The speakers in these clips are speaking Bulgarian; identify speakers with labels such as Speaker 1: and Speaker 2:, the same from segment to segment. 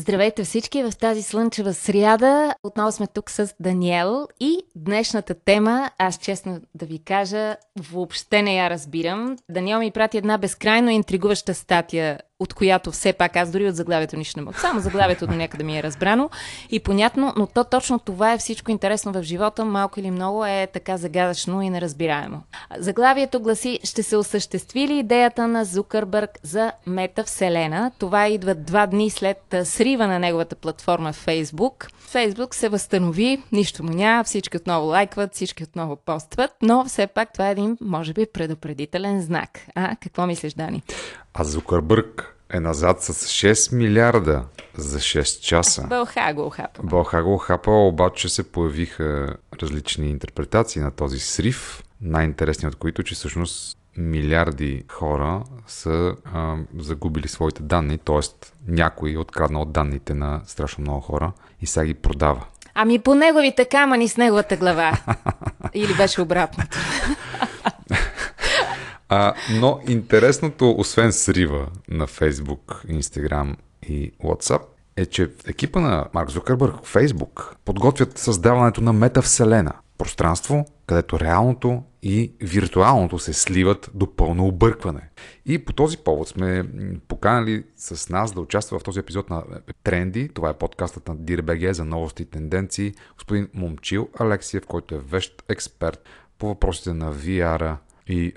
Speaker 1: Здравейте всички в тази слънчева сряда. Отново сме тук с Даниел и днешната тема, аз честно да ви кажа, въобще не я разбирам. Даниел ми прати една безкрайно интригуваща статия от която все пак аз дори от заглавието нищо не мога. Само заглавието до някъде ми е разбрано и понятно, но то точно това е всичко интересно в живота, малко или много е така загадъчно и неразбираемо. Заглавието гласи, ще се осъществи ли идеята на Зукърбърг за метавселена? Това идва два дни след срива на неговата платформа Facebook. Facebook се възстанови, нищо му няма, всички отново лайкват, всички отново постват, но все пак това е един, може би, предупредителен знак. А, какво мислиш, Дани?
Speaker 2: А Зукърбърг е назад с 6 милиарда за 6 часа.
Speaker 1: Бълха го хапа.
Speaker 2: Бълха го хапа, обаче се появиха различни интерпретации на този срив. Най-интересният от които, че всъщност милиарди хора са а, загубили своите данни, т.е. някой е откраднал данните на страшно много хора и сега ги продава.
Speaker 1: Ами по неговите камъни с неговата глава. Или беше обратно.
Speaker 2: А, но интересното, освен срива на Facebook, Instagram и WhatsApp, е, че екипа на Марк Зукърбърг Facebook подготвят създаването на метавселена. Пространство, където реалното и виртуалното се сливат до пълно объркване. И по този повод сме поканали с нас да участва в този епизод на Тренди. Това е подкастът на DIRBG за новости и тенденции. Господин Момчил Алексиев, който е вещ експерт по въпросите на VR и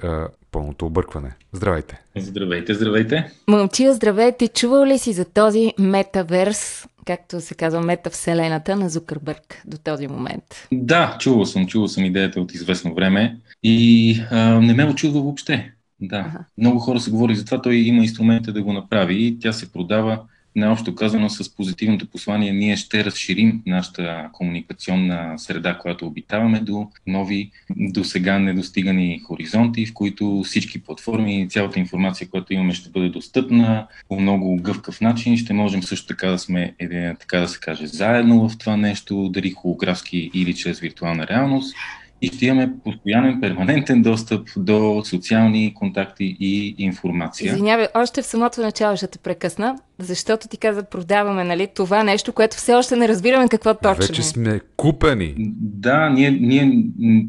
Speaker 2: пълното объркване. Здравейте!
Speaker 3: Здравейте, здравейте!
Speaker 1: Момчил, здравейте! Чувал ли си за този метаверс, както се казва метавселената на Зукърбърг до този момент?
Speaker 3: Да, чувал съм, чувал съм идеята от известно време и а, не ме очудва въобще. Да, ага. много хора се говори за това, той има инструмента да го направи и тя се продава Наобщо казано с позитивното послание, ние ще разширим нашата комуникационна среда, която обитаваме до нови, до сега недостигани хоризонти, в които всички платформи цялата информация, която имаме, ще бъде достъпна по много гъвкав начин. Ще можем също така да сме, така да се каже, заедно в това нещо, дали холографски или чрез виртуална реалност и ще имаме постоянен, перманентен достъп до социални контакти и информация.
Speaker 1: Извинявай, още в самото начало ще те прекъсна, защото ти каза продаваме, нали, това нещо, което все още не разбираме какво точно
Speaker 2: Вече сме купени.
Speaker 3: Да, ние, ние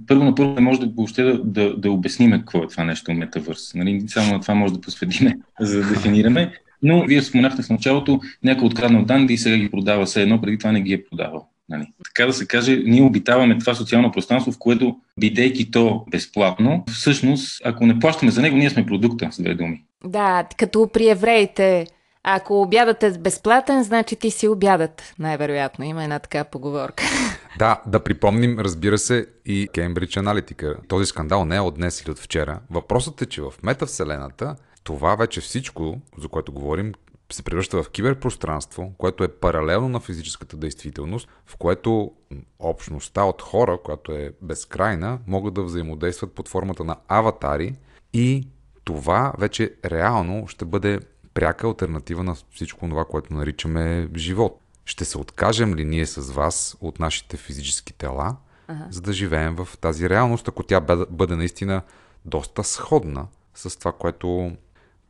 Speaker 3: първо на първо не може да въобще да, да, да обясниме какво е това нещо метавърс. Нали, само на това може да посветиме, за да дефинираме. Но вие споменахте в началото, някой откраднал данни и сега ги продава все едно, преди това не ги е продавал. Нали? Така да се каже, ние обитаваме това социално пространство, в което, бидейки то безплатно, всъщност, ако не плащаме за него, ние сме продукта, с две думи.
Speaker 1: Да, като при евреите, ако обядът е безплатен, значи ти си обядът. Най-вероятно има една така поговорка.
Speaker 2: Да, да припомним, разбира се, и Кембридж аналитика. Този скандал не е от днес или от вчера. Въпросът е, че в метавселената това вече всичко, за което говорим, се превръща в киберпространство, което е паралелно на физическата действителност, в което общността от хора, която е безкрайна, могат да взаимодействат под формата на аватари и това вече реално ще бъде пряка альтернатива на всичко това, което наричаме живот. Ще се откажем ли ние с вас от нашите физически тела, ага. за да живеем в тази реалност, ако тя бъде наистина доста сходна с това, което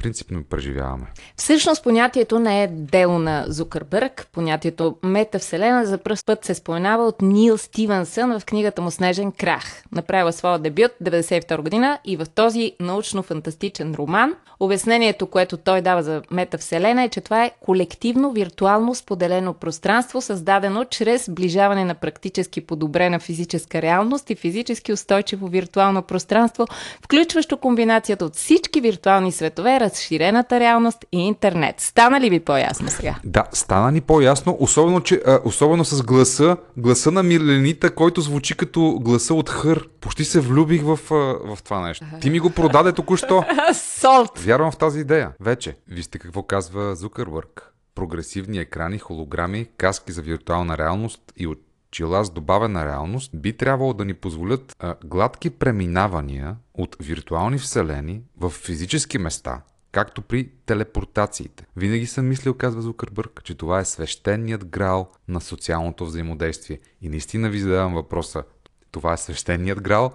Speaker 2: принципно преживяваме.
Speaker 1: Всъщност понятието не е дело на Зукърбърг. Понятието метавселена за пръв път се споменава от Нил Стивенсън в книгата му Снежен крах. Направила своя дебют 1992 година и в този научно-фантастичен роман обяснението, което той дава за метавселена е, че това е колективно виртуално споделено пространство, създадено чрез сближаване на практически подобрена физическа реалност и физически устойчиво виртуално пространство, включващо комбинацията от всички виртуални светове, разширената реалност и интернет. Стана ли ви по-ясно сега?
Speaker 2: Да, стана ни по-ясно, особено, че, а, особено с гласа, гласа на Миленита, който звучи като гласа от хър. Почти се влюбих в, в това нещо. Ти ми го продаде току-що.
Speaker 1: Солт!
Speaker 2: Вярвам в тази идея. Вече. Вижте какво казва Зукърбърг. Прогресивни екрани, холограми, каски за виртуална реалност и от чила с добавена реалност би трябвало да ни позволят а, гладки преминавания от виртуални вселени в физически места, както при телепортациите. Винаги съм мислил, казва Зукърбърг, че това е свещеният грал на социалното взаимодействие. И наистина ви задавам въпроса, това е свещеният грал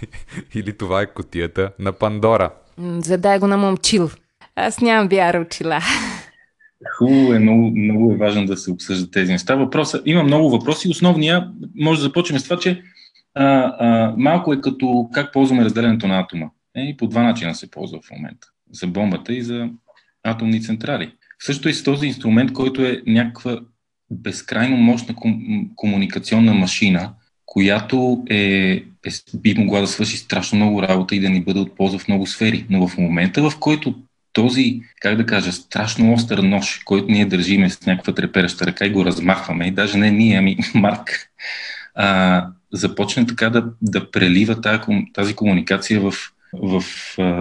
Speaker 2: или това е котията на Пандора?
Speaker 1: Задай го на момчил. Аз нямам вяра очила.
Speaker 3: Хубаво е, много, много е важно да се обсъждат тези неща. Въпроса, има много въпроси. Основния, може да започнем с това, че а, а, малко е като как ползваме разделянето на атома. Е, и по два начина се ползва в момента. За бомбата и за атомни централи. Също и с този инструмент, който е някаква безкрайно мощна ком- комуникационна машина, която е, е, би могла да свърши страшно много работа и да ни бъде от полза в много сфери. Но в момента, в който този, как да кажа, страшно остър нож, който ние държиме с някаква трепереща ръка и го размахваме, и даже не ние, ами Марк, а, започне така да, да прелива тази, тази комуникация в, в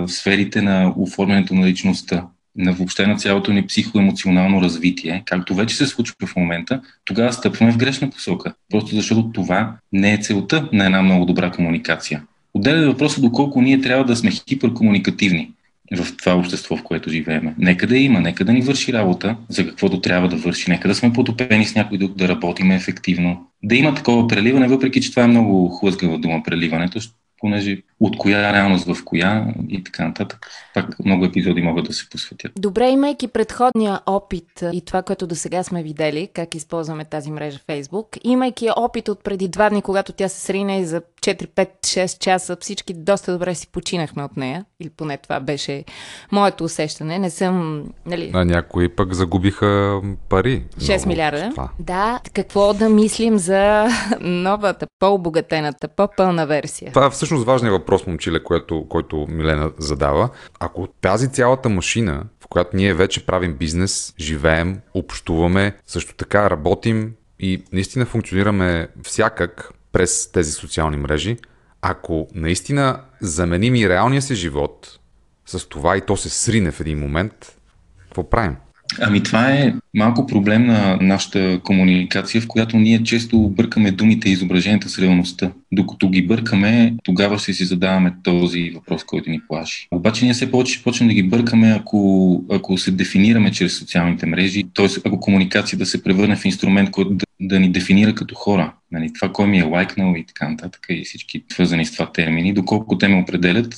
Speaker 3: сферите на оформянето на личността, на въобще на цялото ни психоемоционално развитие, както вече се случва в момента, тогава стъпваме в грешна посока. Просто защото това не е целта на една много добра комуникация. Отделя въпроса доколко ние трябва да сме хиперкомуникативни в това общество, в което живееме. Нека да има, нека да ни върши работа за каквото трябва да върши, нека да сме потопени с някой друг, да работиме ефективно. Да има такова преливане, въпреки че това е много хлъзгава дума преливането, понеже от коя реалност в коя и така нататък. Пак много епизоди могат да се посветят.
Speaker 1: Добре, имайки предходния опит и това, което до сега сме видели, как използваме тази мрежа Facebook, имайки опит от преди два дни, когато тя се срина и за 4, 5, 6 часа всички доста добре си починахме от нея, или поне това беше моето усещане. Не съм, нали...
Speaker 2: А някои пък загубиха пари.
Speaker 1: 6 много милиарда. Да, какво да мислим за новата, по-обогатената, по-пълна версия?
Speaker 2: Това е всъщност важният въпрос, момчиле, което, който Милена задава. Ако тази цялата машина, в която ние вече правим бизнес, живеем, общуваме, също така работим и наистина функционираме всякак, през тези социални мрежи, ако наистина заменим и реалния си живот с това и то се срине в един момент, какво правим?
Speaker 3: Ами това е малко проблем на нашата комуникация, в която ние често бъркаме думите и изображенията с реалността. Докато ги бъркаме, тогава ще си задаваме този въпрос, който ни плаши. Обаче ние все повече ще почнем да ги бъркаме, ако, ако се дефинираме чрез социалните мрежи, т.е. ако комуникацията се превърне в инструмент, който да, да ни дефинира като хора. Нали, това кой ми е лайкнал и така нататък и всички свързани с това термини, доколко те ме определят,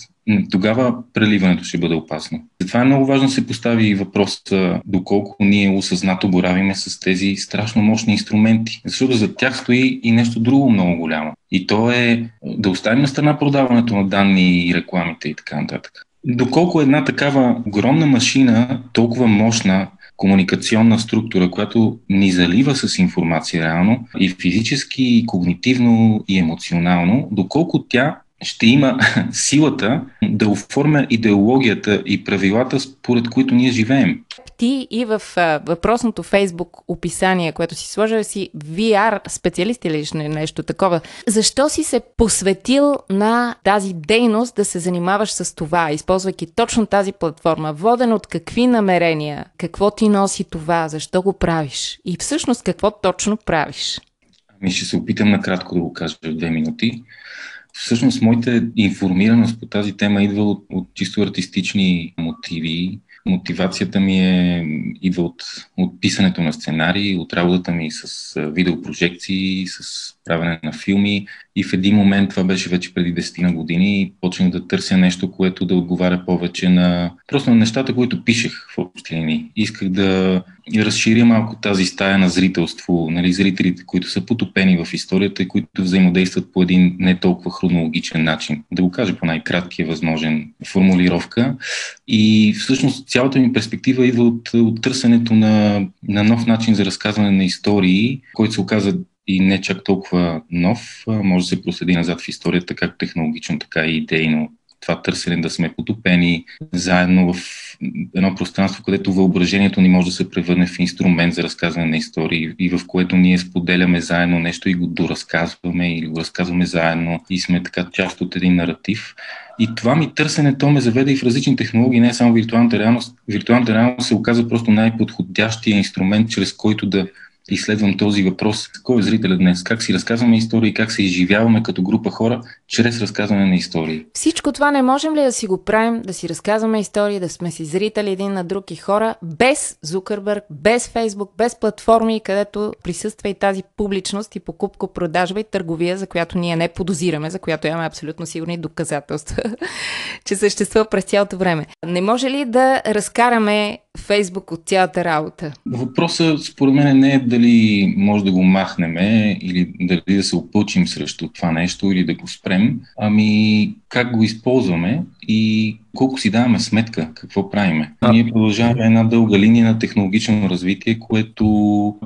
Speaker 3: тогава преливането ще бъде опасно. Затова е много важно да се постави въпрос доколко ние осъзнато боравиме с тези страшно мощни инструменти. Защото за тях стои и нещо друго много голямо. И то е да оставим на страна продаването на данни и рекламите и така нататък. Доколко една такава огромна машина, толкова мощна, комуникационна структура, която ни залива с информация реално и физически, и когнитивно, и емоционално, доколко тя ще има силата да оформя идеологията и правилата, според които ние живеем.
Speaker 1: Ти и в а, въпросното Фейсбук описание, което си сложил си VR специалист или нещо такова, защо си се посветил на тази дейност да се занимаваш с това, използвайки точно тази платформа, воден от какви намерения, какво ти носи това, защо го правиш и всъщност какво точно правиш?
Speaker 3: Ами ще се опитам накратко да го кажа в две минути. Всъщност, моята информираност по тази тема идва от, от чисто артистични мотиви. Мотивацията ми е, идва от, от писането на сценарии, от работата ми с видеопрожекции, с правене на филми и в един момент, това беше вече преди 10 на години, почнах да търся нещо, което да отговаря повече на просто на нещата, които пишех в общи линии. Исках да разширя малко тази стая на зрителство, нали, зрителите, които са потопени в историята и които взаимодействат по един не толкова хронологичен начин. Да го кажа по най-краткия възможен формулировка. И всъщност цялата ми перспектива идва от, от търсенето на, на нов начин за разказване на истории, който се оказа и не чак толкова нов, може да се проследи назад в историята, как технологично, така и идейно. Това търсене да сме потопени заедно в едно пространство, където въображението ни може да се превърне в инструмент за разказване на истории и в което ние споделяме заедно нещо и го доразказваме или го разказваме заедно и сме така част от един наратив. И това ми търсене, то ме заведе и в различни технологии, не само виртуалната реалност. Виртуалната реалност се оказа просто най-подходящия инструмент, чрез който да изследвам този въпрос. Кой е зрителя днес? Как си разказваме истории, как се изживяваме като група хора чрез разказване на истории.
Speaker 1: Всичко това не можем ли да си го правим, да си разказваме истории, да сме си зрители един на друг и хора, без Зукърбърг, без Фейсбук, без платформи, където присъства и тази публичност и покупко-продажба и търговия, за която ние не подозираме, за която имаме абсолютно сигурни доказателства, че съществува през цялото време. Не може ли да разкараме Фейсбук от цялата работа?
Speaker 3: Въпросът според мен не е дали може да го махнем или дали да се опълчим срещу това нещо или да го спрем, ами как го използваме и колко си даваме сметка какво правиме. А... Ние продължаваме една дълга линия на технологично развитие, което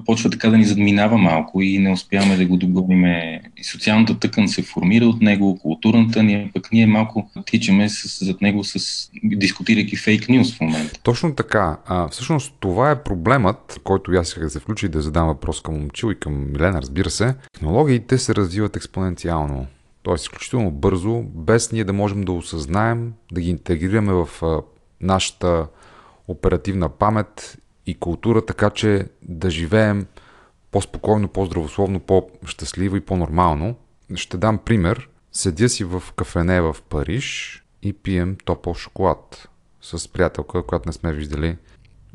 Speaker 3: почва така да ни задминава малко и не успяваме да го догониме. И социалната тъкан се формира от него, културната ни, пък ние малко тичаме с, зад него с дискутирайки фейк нюз в момента.
Speaker 2: Точно така. А, всъщност това е проблемът, който аз исках да се включи и да задам въпрос към Момчил и към Милена, разбира се. Технологиите се развиват експоненциално т.е. изключително бързо, без ние да можем да осъзнаем, да ги интегрираме в нашата оперативна памет и култура, така че да живеем по-спокойно, по-здравословно, по-щастливо и по-нормално. Ще дам пример. Седя си в кафене в Париж и пием топъл шоколад с приятелка, която не сме виждали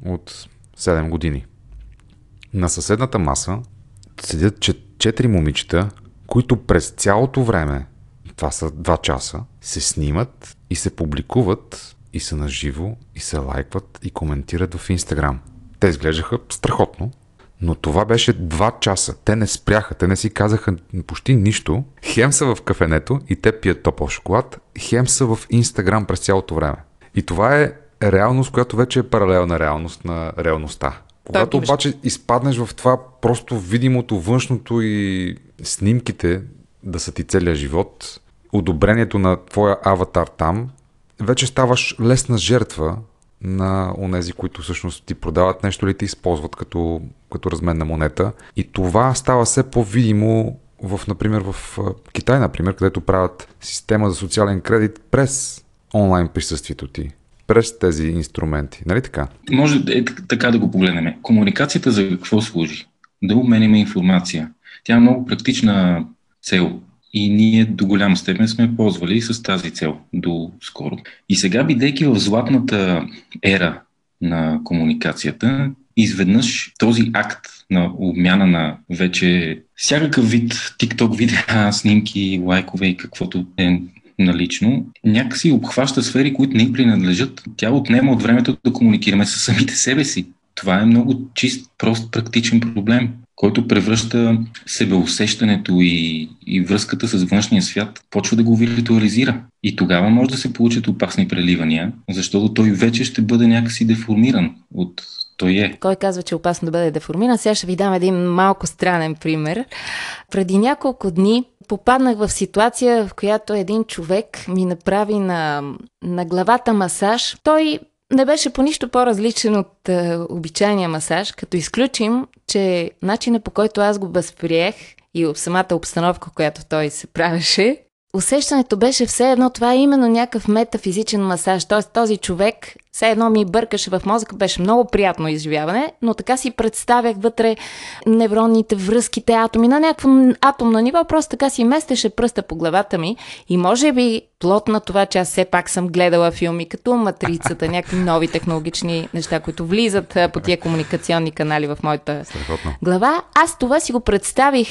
Speaker 2: от 7 години. На съседната маса седят четири момичета, които през цялото време, това са два часа, се снимат и се публикуват и са наживо и се лайкват и коментират в Инстаграм. Те изглеждаха страхотно, но това беше два часа. Те не спряха, те не си казаха почти нищо. Хем са в кафенето и те пият топъл шоколад, хем са в Инстаграм през цялото време. И това е реалност, която вече е паралелна реалност на реалността. Когато обаче изпаднеш в това просто видимото, външното и снимките да са ти целия живот, одобрението на твоя аватар там, вече ставаш лесна жертва на онези, които всъщност ти продават нещо или ти използват като, като разменна монета. И това става все по-видимо в, например, в Китай, например, където правят система за социален кредит през онлайн присъствието ти през тези инструменти. Нали така?
Speaker 3: Може е, така да го погледнем. Комуникацията за какво служи? Да обменяме информация. Тя е много практична цел и ние до голям степен сме ползвали с тази цел до скоро. И сега, бидейки в златната ера на комуникацията, изведнъж този акт на обмяна на вече всякакъв вид TikTok видеа, снимки, лайкове и каквото е налично, някакси обхваща сфери, които не принадлежат. Тя отнема от времето да комуникираме с самите себе си. Това е много чист, прост, практичен проблем, който превръща себеусещането и, и връзката с външния свят, почва да го виртуализира. И тогава може да се получат опасни преливания, защото той вече ще бъде някакси деформиран от той е.
Speaker 1: Кой казва, че е опасно да бъде деформиран? Сега ще ви дам един малко странен пример. Преди няколко дни попаднах в ситуация, в която един човек ми направи на, на главата масаж. Той не беше по нищо по-различен от е, обичайния масаж, като изключим, че начинът по който аз го възприех и самата обстановка, която той се правеше, усещането беше все едно, това е именно някакъв метафизичен масаж. Т.е. този човек все едно ми бъркаше в мозъка, беше много приятно изживяване, но така си представях вътре невронните връзките, атоми на някакво атомно ниво, просто така си местеше пръста по главата ми и може би плод на това, че аз все пак съм гледала филми като Матрицата, някакви нови технологични неща, които влизат по тия комуникационни канали в моята Страхотно. глава, аз това си го представих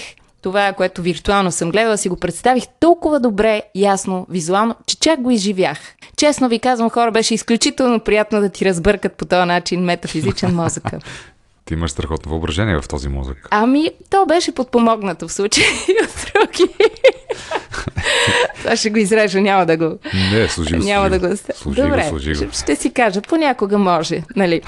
Speaker 1: това, което виртуално съм гледала, си го представих толкова добре, ясно, визуално, че чак го изживях. Честно ви казвам, хора, беше изключително приятно да ти разбъркат по този начин метафизичен мозъка.
Speaker 2: Ти имаш страхотно въображение в този мозък.
Speaker 1: Ами, то беше подпомогнато в случай от други. Това ще го изрежа, няма да го...
Speaker 2: Не, служи го.
Speaker 1: Няма
Speaker 2: служи
Speaker 1: да го...
Speaker 2: Служи
Speaker 1: Добре,
Speaker 2: го, служи
Speaker 1: го. Ще, ще си кажа, понякога може, нали.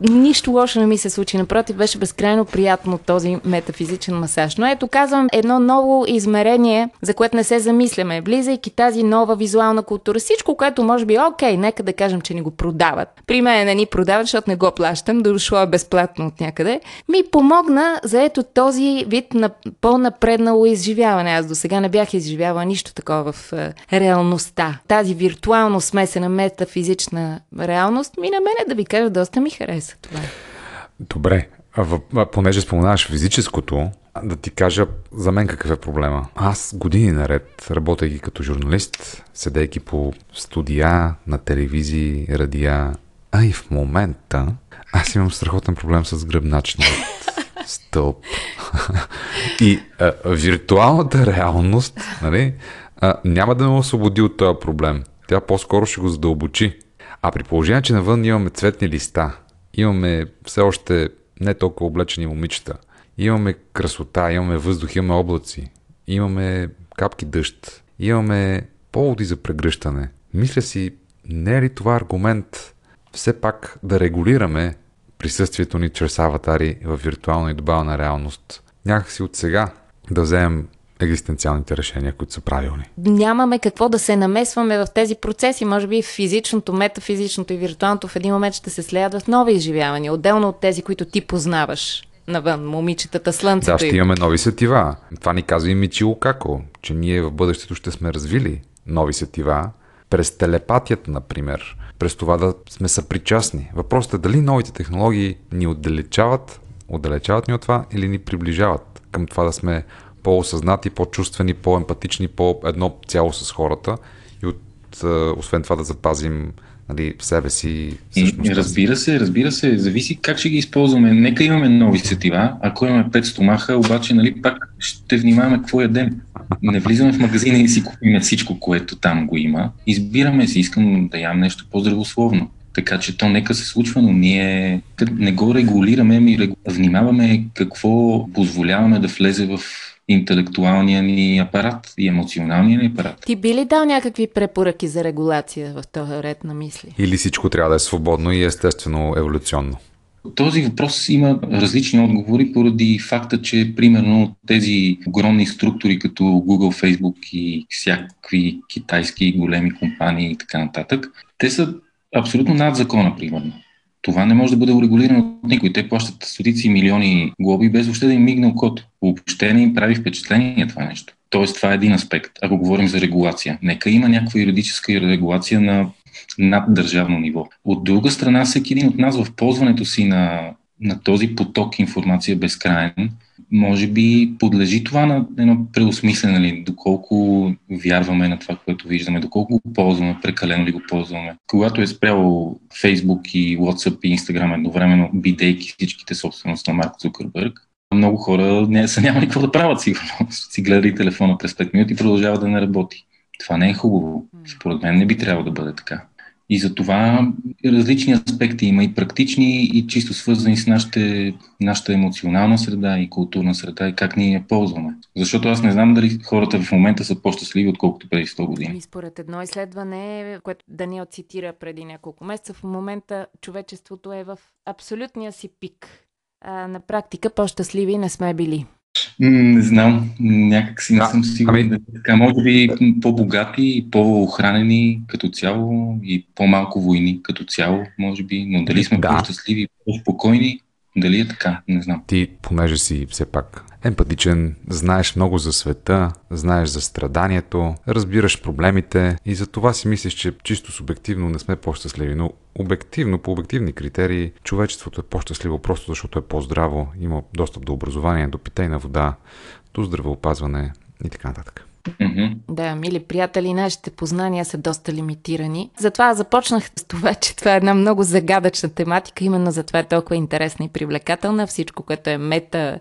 Speaker 1: Нищо лошо не ми се случи, напротив, беше безкрайно приятно този метафизичен масаж. Но ето казвам едно ново измерение, за което не се замисляме. Влизайки тази нова визуална култура, всичко, което може би, окей, нека да кажем, че ни го продават. При мен не ни продават, защото не го плащам, дошло е безплатно от някъде. Ми помогна за ето този вид на по-напреднало изживяване. Аз до сега не бях изживяла нищо такова в е, реалността. Тази виртуално смесена метафизична реалност ми на мене да ви кажа доста ми хареса това.
Speaker 2: Добре, А, понеже споменаваш физическото, да ти кажа за мен какъв е проблема. Аз години наред, работейки като журналист, седейки по студия, на телевизии, радиа, а и в момента, аз имам страхотен проблем с гръбначния стълб. и а, виртуалната реалност нали, а, няма да ме освободи от този проблем. Тя по-скоро ще го задълбочи. А при положение, че навън имаме цветни листа, имаме все още не толкова облечени момичета, имаме красота, имаме въздух, имаме облаци, имаме капки дъжд, имаме поводи за прегръщане. Мисля си, не е ли това аргумент все пак да регулираме присъствието ни чрез аватари в виртуална и добавена реалност? Някакси от сега да вземем екзистенциалните решения, които са правилни.
Speaker 1: Нямаме какво да се намесваме в тези процеси. Може би физичното, метафизичното и виртуалното в един момент ще се слеят в нови изживявания, отделно от тези, които ти познаваш навън, момичетата, слънцето.
Speaker 2: Да, ще имаме нови сетива. Това ни казва и Мичило Како, че ние в бъдещето ще сме развили нови сетива през телепатията, например, през това да сме съпричастни. Въпросът е дали новите технологии ни отдалечават, отдалечават ни от това или ни приближават към това да сме по-осъзнати, по-чувствени, по-емпатични, по-едно цяло с хората и от, освен това да запазим нали, в себе си.
Speaker 3: Всъщност, и, разбира се, разбира се, зависи как ще ги използваме. Нека имаме нови сетива, ако имаме пет стомаха, обаче нали, пак ще внимаваме какво ядем. Не влизаме в магазина и си купиме всичко, което там го има. Избираме си, искам да ям нещо по-здравословно. Така че то нека се случва, но ние не го регулираме, ми внимаваме какво позволяваме да влезе в интелектуалния ни апарат и емоционалния ни апарат.
Speaker 1: Ти би ли дал някакви препоръки за регулация в този ред на мисли?
Speaker 2: Или всичко трябва да е свободно и естествено еволюционно?
Speaker 3: Този въпрос има различни отговори поради факта, че примерно тези огромни структури като Google, Facebook и всякакви китайски големи компании и така нататък, те са абсолютно над закона, примерно. Това не може да бъде урегулирано от никой. Те плащат стотици милиони глоби без въобще да им мигне окото. Въобще не им прави впечатление това нещо. Тоест, това е един аспект, ако говорим за регулация. Нека има някаква юридическа регулация на наддържавно ниво. От друга страна, всеки един от нас в ползването си на, на този поток информация безкрайен, може би подлежи това на едно преосмислене, нали, доколко вярваме на това, което виждаме, доколко го ползваме, прекалено ли го ползваме. Когато е спрял Facebook и WhatsApp и Instagram едновременно, бидейки всичките собственост на Марк Цукърбърг, много хора не са нямали какво да правят, сигурно. си гледали телефона през 5 минути и продължава да не работи. Това не е хубаво. Според мен не би трябвало да бъде така. И за това различни аспекти има и практични, и чисто свързани с нашите, нашата емоционална среда и културна среда и как ние я ползваме. Защото аз не знам дали хората в момента са по-щастливи, отколкото преди 100 години. И
Speaker 1: ами, според едно изследване, което Даниел цитира преди няколко месеца, в момента човечеството е в абсолютния си пик. А, на практика по-щастливи не сме били.
Speaker 3: Не знам, някак си не да, съм сигурен. Ами... Така, може би по-богати, по-охранени като цяло и по-малко войни като цяло, може би. Но дали сме да. по-щастливи, по-спокойни, дали е така? Не знам.
Speaker 2: Ти, понеже си все пак емпатичен, знаеш много за света, знаеш за страданието, разбираш проблемите и за това си мислиш, че чисто субективно не сме по-щастливи, но обективно, по обективни критерии, човечеството е по-щастливо просто защото е по-здраво, има достъп до образование, до питейна вода, до здравеопазване и така нататък.
Speaker 1: Mm-hmm. Да, мили приятели, нашите познания са доста лимитирани. Затова започнах с това, че това е една много загадъчна тематика. Именно затова е толкова интересна и привлекателна. Всичко, което е мета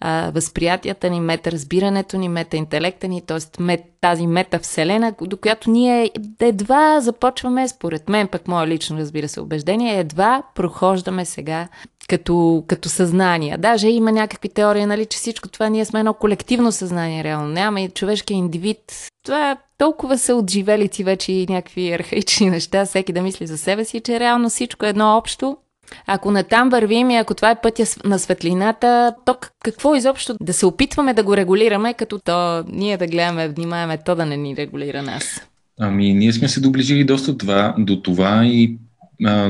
Speaker 1: а, възприятията ни, мета разбирането ни, мета интелекта ни, т.е. Мет, тази мета вселена, до която ние едва започваме, според мен, пък мое лично, разбира се, убеждение, едва прохождаме сега като, като съзнание. Даже има някакви теории, нали, че всичко това ние сме едно колективно съзнание, реално. Няма и човешкия индивид. Това толкова са отживелици вече и някакви архаични неща, всеки да мисли за себе си, че реално всичко е едно общо. Ако натам вървим и ако това е пътя на светлината, то какво изобщо да се опитваме да го регулираме, като то ние да гледаме, внимаваме то да не ни регулира нас?
Speaker 3: Ами, ние сме се доближили доста това, до това и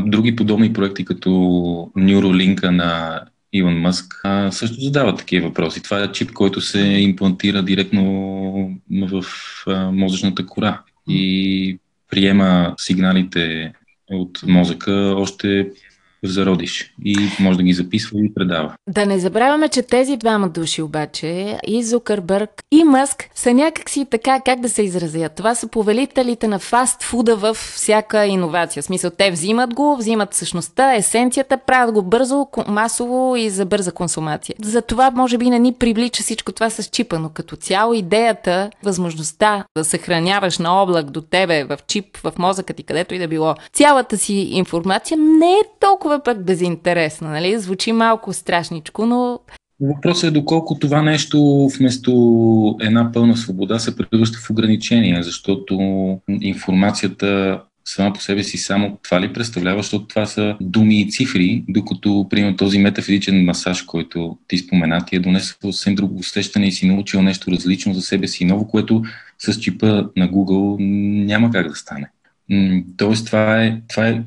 Speaker 3: други подобни проекти, като Neuralink на Илон Мъск, а, също задават такива въпроси. Това е чип, който се имплантира директно в а, мозъчната кора и приема сигналите от мозъка още зародиш и може да ги записва и предава.
Speaker 1: Да не забравяме, че тези двама души обаче, и Зукърбърг, и Мъск, са някакси така, как да се изразят. Това са повелителите на фастфуда в всяка иновация. В смисъл, те взимат го, взимат същността, есенцията, правят го бързо, масово и за бърза консумация. За това може би не ни привлича всичко това с чипа, но като цяло идеята, възможността да съхраняваш на облак до тебе в чип, в мозъка ти, където и да било, цялата си информация не е толкова пък безинтересна, нали? Звучи малко страшничко, но
Speaker 3: Въпросът е доколко това нещо вместо една пълна свобода се превръща в ограничение, защото информацията сама по себе си само това ли представлява, защото това са думи и цифри, докато, примерно, този метафизичен масаж, който ти спомена, ти е донесъл съвсем друго усещане и си научил нещо различно за себе си, ново, което с чипа на Google няма как да стане. Тоест, това е, това е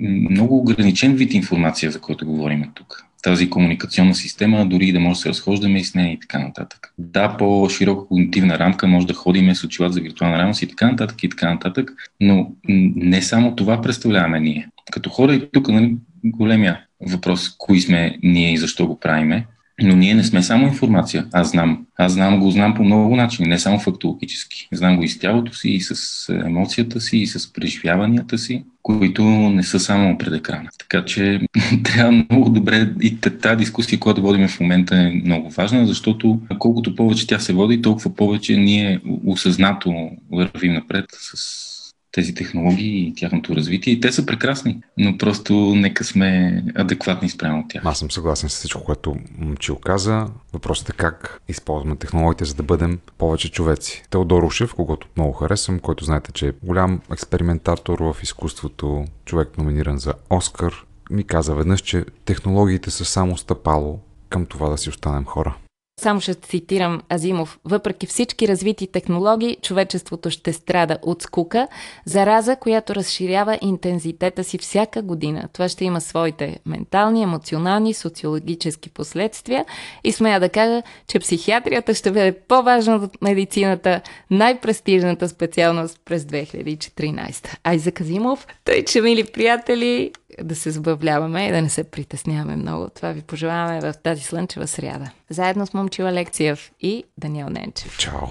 Speaker 3: много ограничен вид информация, за който говорим тук. Тази комуникационна система, дори да може да се разхождаме и с нея и така нататък. Да, по-широка когнитивна рамка може да ходиме с очилата за виртуална реалност и така нататък и така нататък, но не само това представляваме ние. Като хора и тук нали, големия въпрос, кои сме ние и защо го правиме, но ние не сме само информация. Аз знам. Аз знам, го знам по много начини, не само фактологически. Знам го и с тялото си, и с емоцията си, и с преживяванията си, които не са само пред екрана. Така че трябва много добре и тази дискусия, която водим в момента е много важна, защото колкото повече тя се води, толкова повече ние осъзнато вървим напред с тези технологии и тяхното развитие. И те са прекрасни, но просто нека сме адекватни спрямо от тях.
Speaker 2: Аз съм съгласен с всичко, което Момчил каза. Въпросът е как използваме технологиите, за да бъдем повече човеци. Теодор Ушев, когато много харесвам, който знаете, че е голям експериментатор в изкуството, човек номиниран за Оскар, ми каза веднъж, че технологиите са само стъпало към това да си останем хора.
Speaker 1: Само ще цитирам Азимов. Въпреки всички развити технологии, човечеството ще страда от скука, зараза, която разширява интензитета си всяка година. Това ще има своите ментални, емоционални, социологически последствия и смея да кажа, че психиатрията ще бъде по-важна от медицината, най-престижната специалност през 2014. Айзек Азимов, тъй че, мили приятели, да се забавляваме и да не се притесняваме много. Това ви пожелаваме в тази слънчева сряда. Заедно с Момчила Лекциев и Даниел Ненчев.
Speaker 2: Чао!